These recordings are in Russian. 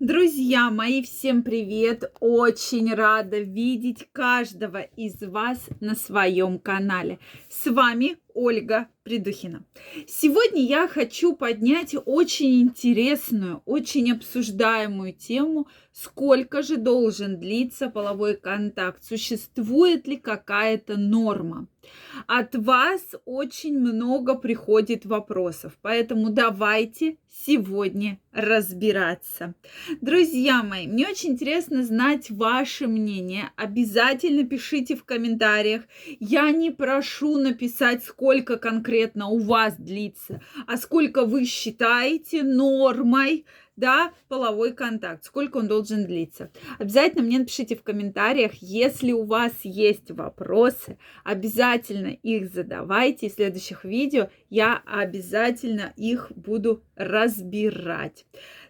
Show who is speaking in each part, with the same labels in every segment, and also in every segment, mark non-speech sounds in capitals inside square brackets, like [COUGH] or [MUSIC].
Speaker 1: Друзья мои, всем привет! Очень рада видеть каждого из вас на своем канале. С вами Ольга Придухина. Сегодня я хочу поднять очень интересную, очень обсуждаемую тему, сколько же должен длиться половой контакт, существует ли какая-то норма. От вас очень много приходит вопросов, поэтому давайте сегодня разбираться. Друзья мои, мне очень интересно знать ваше мнение. Обязательно пишите в комментариях. Я не прошу написать, сколько конкретно у вас длится, а сколько вы считаете нормой да, половой контакт, сколько он должен длиться. Обязательно мне напишите в комментариях, если у вас есть вопросы, обязательно их задавайте. В следующих видео я обязательно их буду разбирать.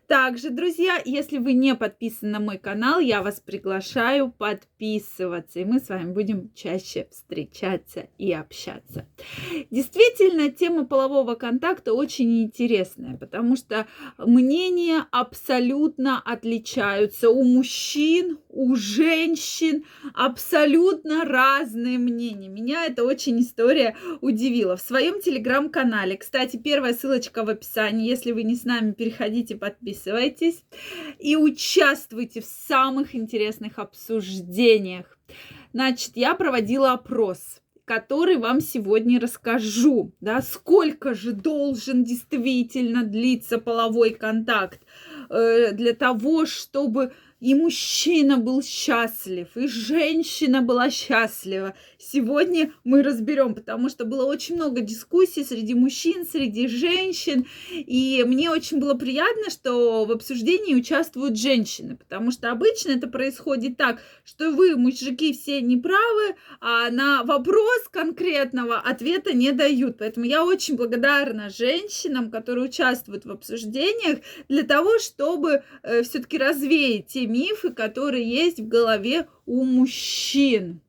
Speaker 1: Также, друзья, если вы не подписаны на мой канал, я вас приглашаю подписываться, и мы с вами будем чаще встречаться и общаться. Действительно, тема полового контакта очень интересная, потому что мнения абсолютно отличаются у мужчин, у женщин, абсолютно разные мнения. Меня эта очень история удивила. В своем телеграм-канале, кстати, первая ссылочка в описании, если вы не с нами, переходите, подписывайтесь подписывайтесь и участвуйте в самых интересных обсуждениях. Значит, я проводила опрос который вам сегодня расскажу. Да, сколько же должен действительно длиться половой контакт э, для того, чтобы и мужчина был счастлив, и женщина была счастлива. Сегодня мы разберем, потому что было очень много дискуссий среди мужчин, среди женщин, и мне очень было приятно, что в обсуждении участвуют женщины, потому что обычно это происходит так, что вы, мужики, все неправы, а на вопрос конкретного ответа не дают. Поэтому я очень благодарна женщинам, которые участвуют в обсуждениях, для того, чтобы э, все-таки развеять те мифы, которые есть в голове у мужчин.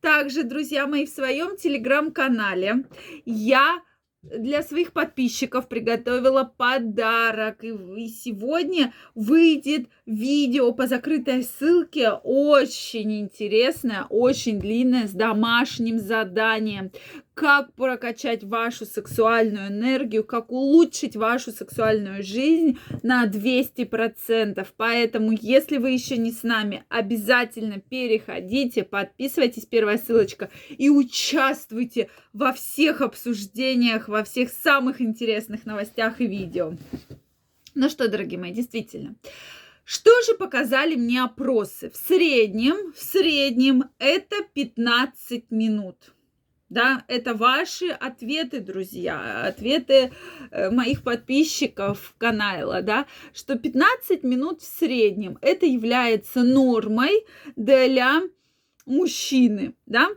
Speaker 1: Также, друзья мои, в своем телеграм-канале я для своих подписчиков приготовила подарок. И сегодня выйдет видео по закрытой ссылке. Очень интересное, очень длинное, с домашним заданием как прокачать вашу сексуальную энергию, как улучшить вашу сексуальную жизнь на 200%. Поэтому, если вы еще не с нами, обязательно переходите, подписывайтесь, первая ссылочка, и участвуйте во всех обсуждениях, во всех самых интересных новостях и видео. Ну что, дорогие мои, действительно. Что же показали мне опросы? В среднем, в среднем это 15 минут. Да, это ваши ответы, друзья, ответы э, моих подписчиков канала, да, что 15 минут в среднем это является нормой для мужчины, да.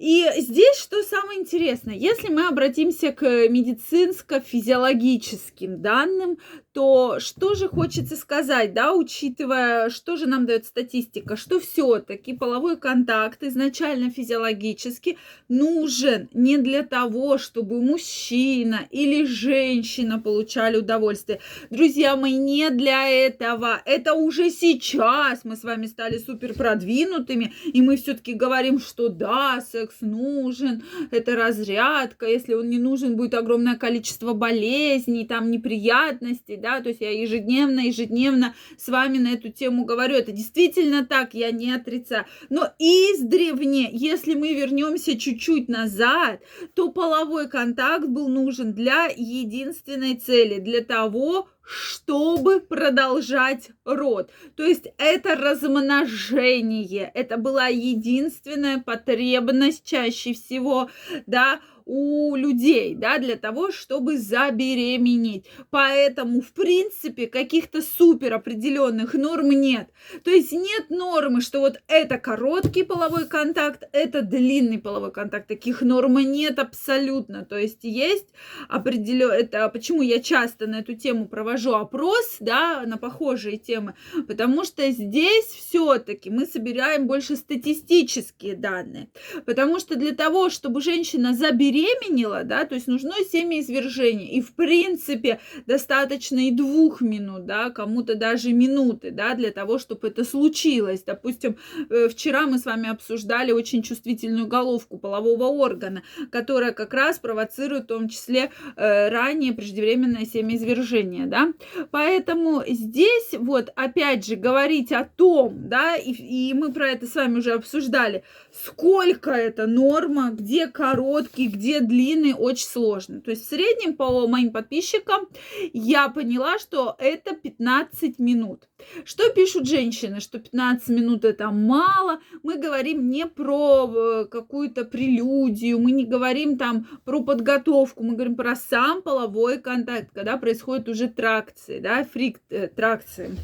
Speaker 1: И здесь что самое интересное, если мы обратимся к медицинско-физиологическим данным, то что же хочется сказать, да, учитывая, что же нам дает статистика, что все-таки половой контакт изначально физиологически нужен не для того, чтобы мужчина или женщина получали удовольствие. Друзья мои, не для этого. Это уже сейчас мы с вами стали супер продвинутыми, и мы все-таки говорим, что да, секс нужен, это разрядка, если он не нужен, будет огромное количество болезней, там неприятностей, да, то есть я ежедневно, ежедневно с вами на эту тему говорю, это действительно так, я не отрицаю, но издревне, если мы вернемся чуть-чуть назад, то половой контакт был нужен для единственной цели, для того, чтобы продолжать род. То есть это размножение, это была единственная потребность чаще всего, да, у людей, да, для того, чтобы забеременеть. Поэтому, в принципе, каких-то супер определенных норм нет. То есть нет нормы, что вот это короткий половой контакт, это длинный половой контакт. Таких норм нет абсолютно. То есть есть определенно, это почему я часто на эту тему провожу опрос, да, на похожие темы, потому что здесь все-таки мы собираем больше статистические данные. Потому что для того, чтобы женщина забеременела, забеременела, да, то есть нужно семяизвержение. И, в принципе, достаточно и двух минут, да, кому-то даже минуты, да, для того, чтобы это случилось. Допустим, э, вчера мы с вами обсуждали очень чувствительную головку полового органа, которая как раз провоцирует в том числе э, ранее преждевременное семяизвержение, да. Поэтому здесь вот опять же говорить о том, да, и, и мы про это с вами уже обсуждали, сколько это норма, где короткий, где длинный, очень сложно. То есть в среднем по моим подписчикам я поняла, что это 15 минут. Что пишут женщины, что 15 минут это мало. Мы говорим не про э, какую-то прелюдию, мы не говорим там про подготовку, мы говорим про сам половой контакт, когда происходит уже тракции, да, фрик э, тракции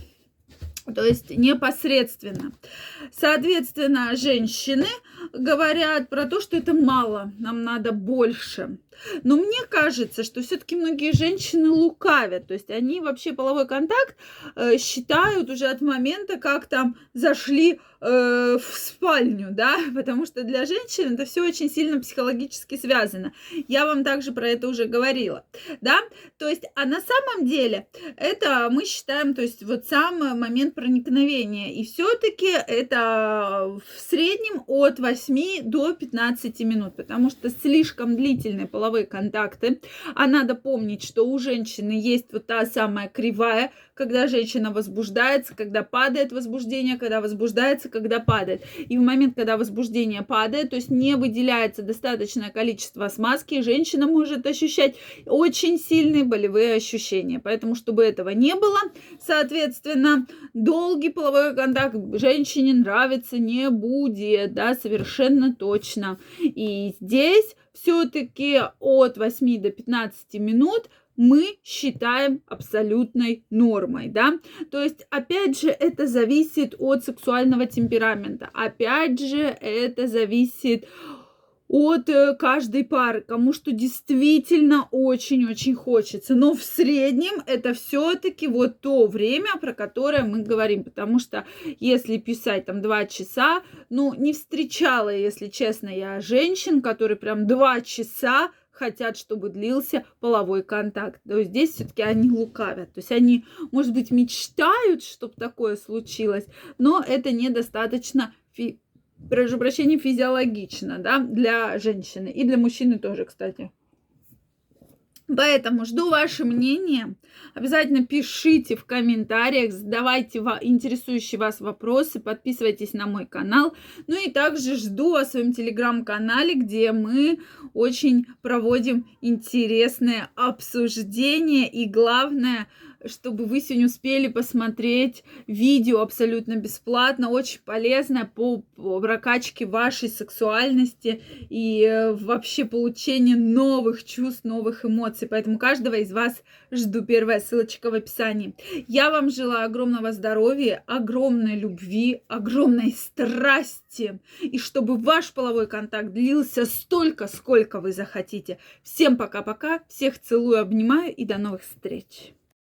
Speaker 1: то есть непосредственно. Соответственно, женщины говорят про то, что это мало, нам надо больше. Но мне кажется, что все-таки многие женщины лукавят. То есть они вообще половой контакт э, считают уже от момента, как там зашли э, в спальню, да, [LAUGHS] потому что для женщин это все очень сильно психологически связано. Я вам также про это уже говорила, да. То есть, а на самом деле это мы считаем, то есть вот сам момент проникновения. И все-таки это в среднем от 8 до 15 минут, потому что слишком длительный половой половые контакты. А надо помнить, что у женщины есть вот та самая кривая, когда женщина возбуждается, когда падает возбуждение, когда возбуждается, когда падает. И в момент, когда возбуждение падает, то есть не выделяется достаточное количество смазки, женщина может ощущать очень сильные болевые ощущения. Поэтому, чтобы этого не было, соответственно, долгий половой контакт женщине нравится не будет, да, совершенно точно. И здесь все-таки от 8 до 15 минут мы считаем абсолютной нормой, да. То есть, опять же, это зависит от сексуального темперамента. Опять же, это зависит от э, каждой пары, кому что действительно очень-очень хочется. Но в среднем это все-таки вот то время, про которое мы говорим. Потому что если писать там два часа, ну, не встречала, если честно, я женщин, которые прям два часа хотят, чтобы длился половой контакт. То есть здесь все-таки они лукавят. То есть они, может быть, мечтают, чтобы такое случилось, но это недостаточно фи прошу прощения, физиологично, да, для женщины и для мужчины тоже, кстати. Поэтому жду ваше мнение. Обязательно пишите в комментариях, задавайте интересующие вас вопросы, подписывайтесь на мой канал. Ну и также жду о своем телеграм-канале, где мы очень проводим интересные обсуждения и главное – чтобы вы сегодня успели посмотреть видео абсолютно бесплатно, очень полезное по, прокачке вашей сексуальности и э, вообще получение новых чувств, новых эмоций. Поэтому каждого из вас жду. Первая ссылочка в описании. Я вам желаю огромного здоровья, огромной любви, огромной страсти. И чтобы ваш половой контакт длился столько, сколько вы захотите. Всем пока-пока. Всех целую, обнимаю и до новых встреч.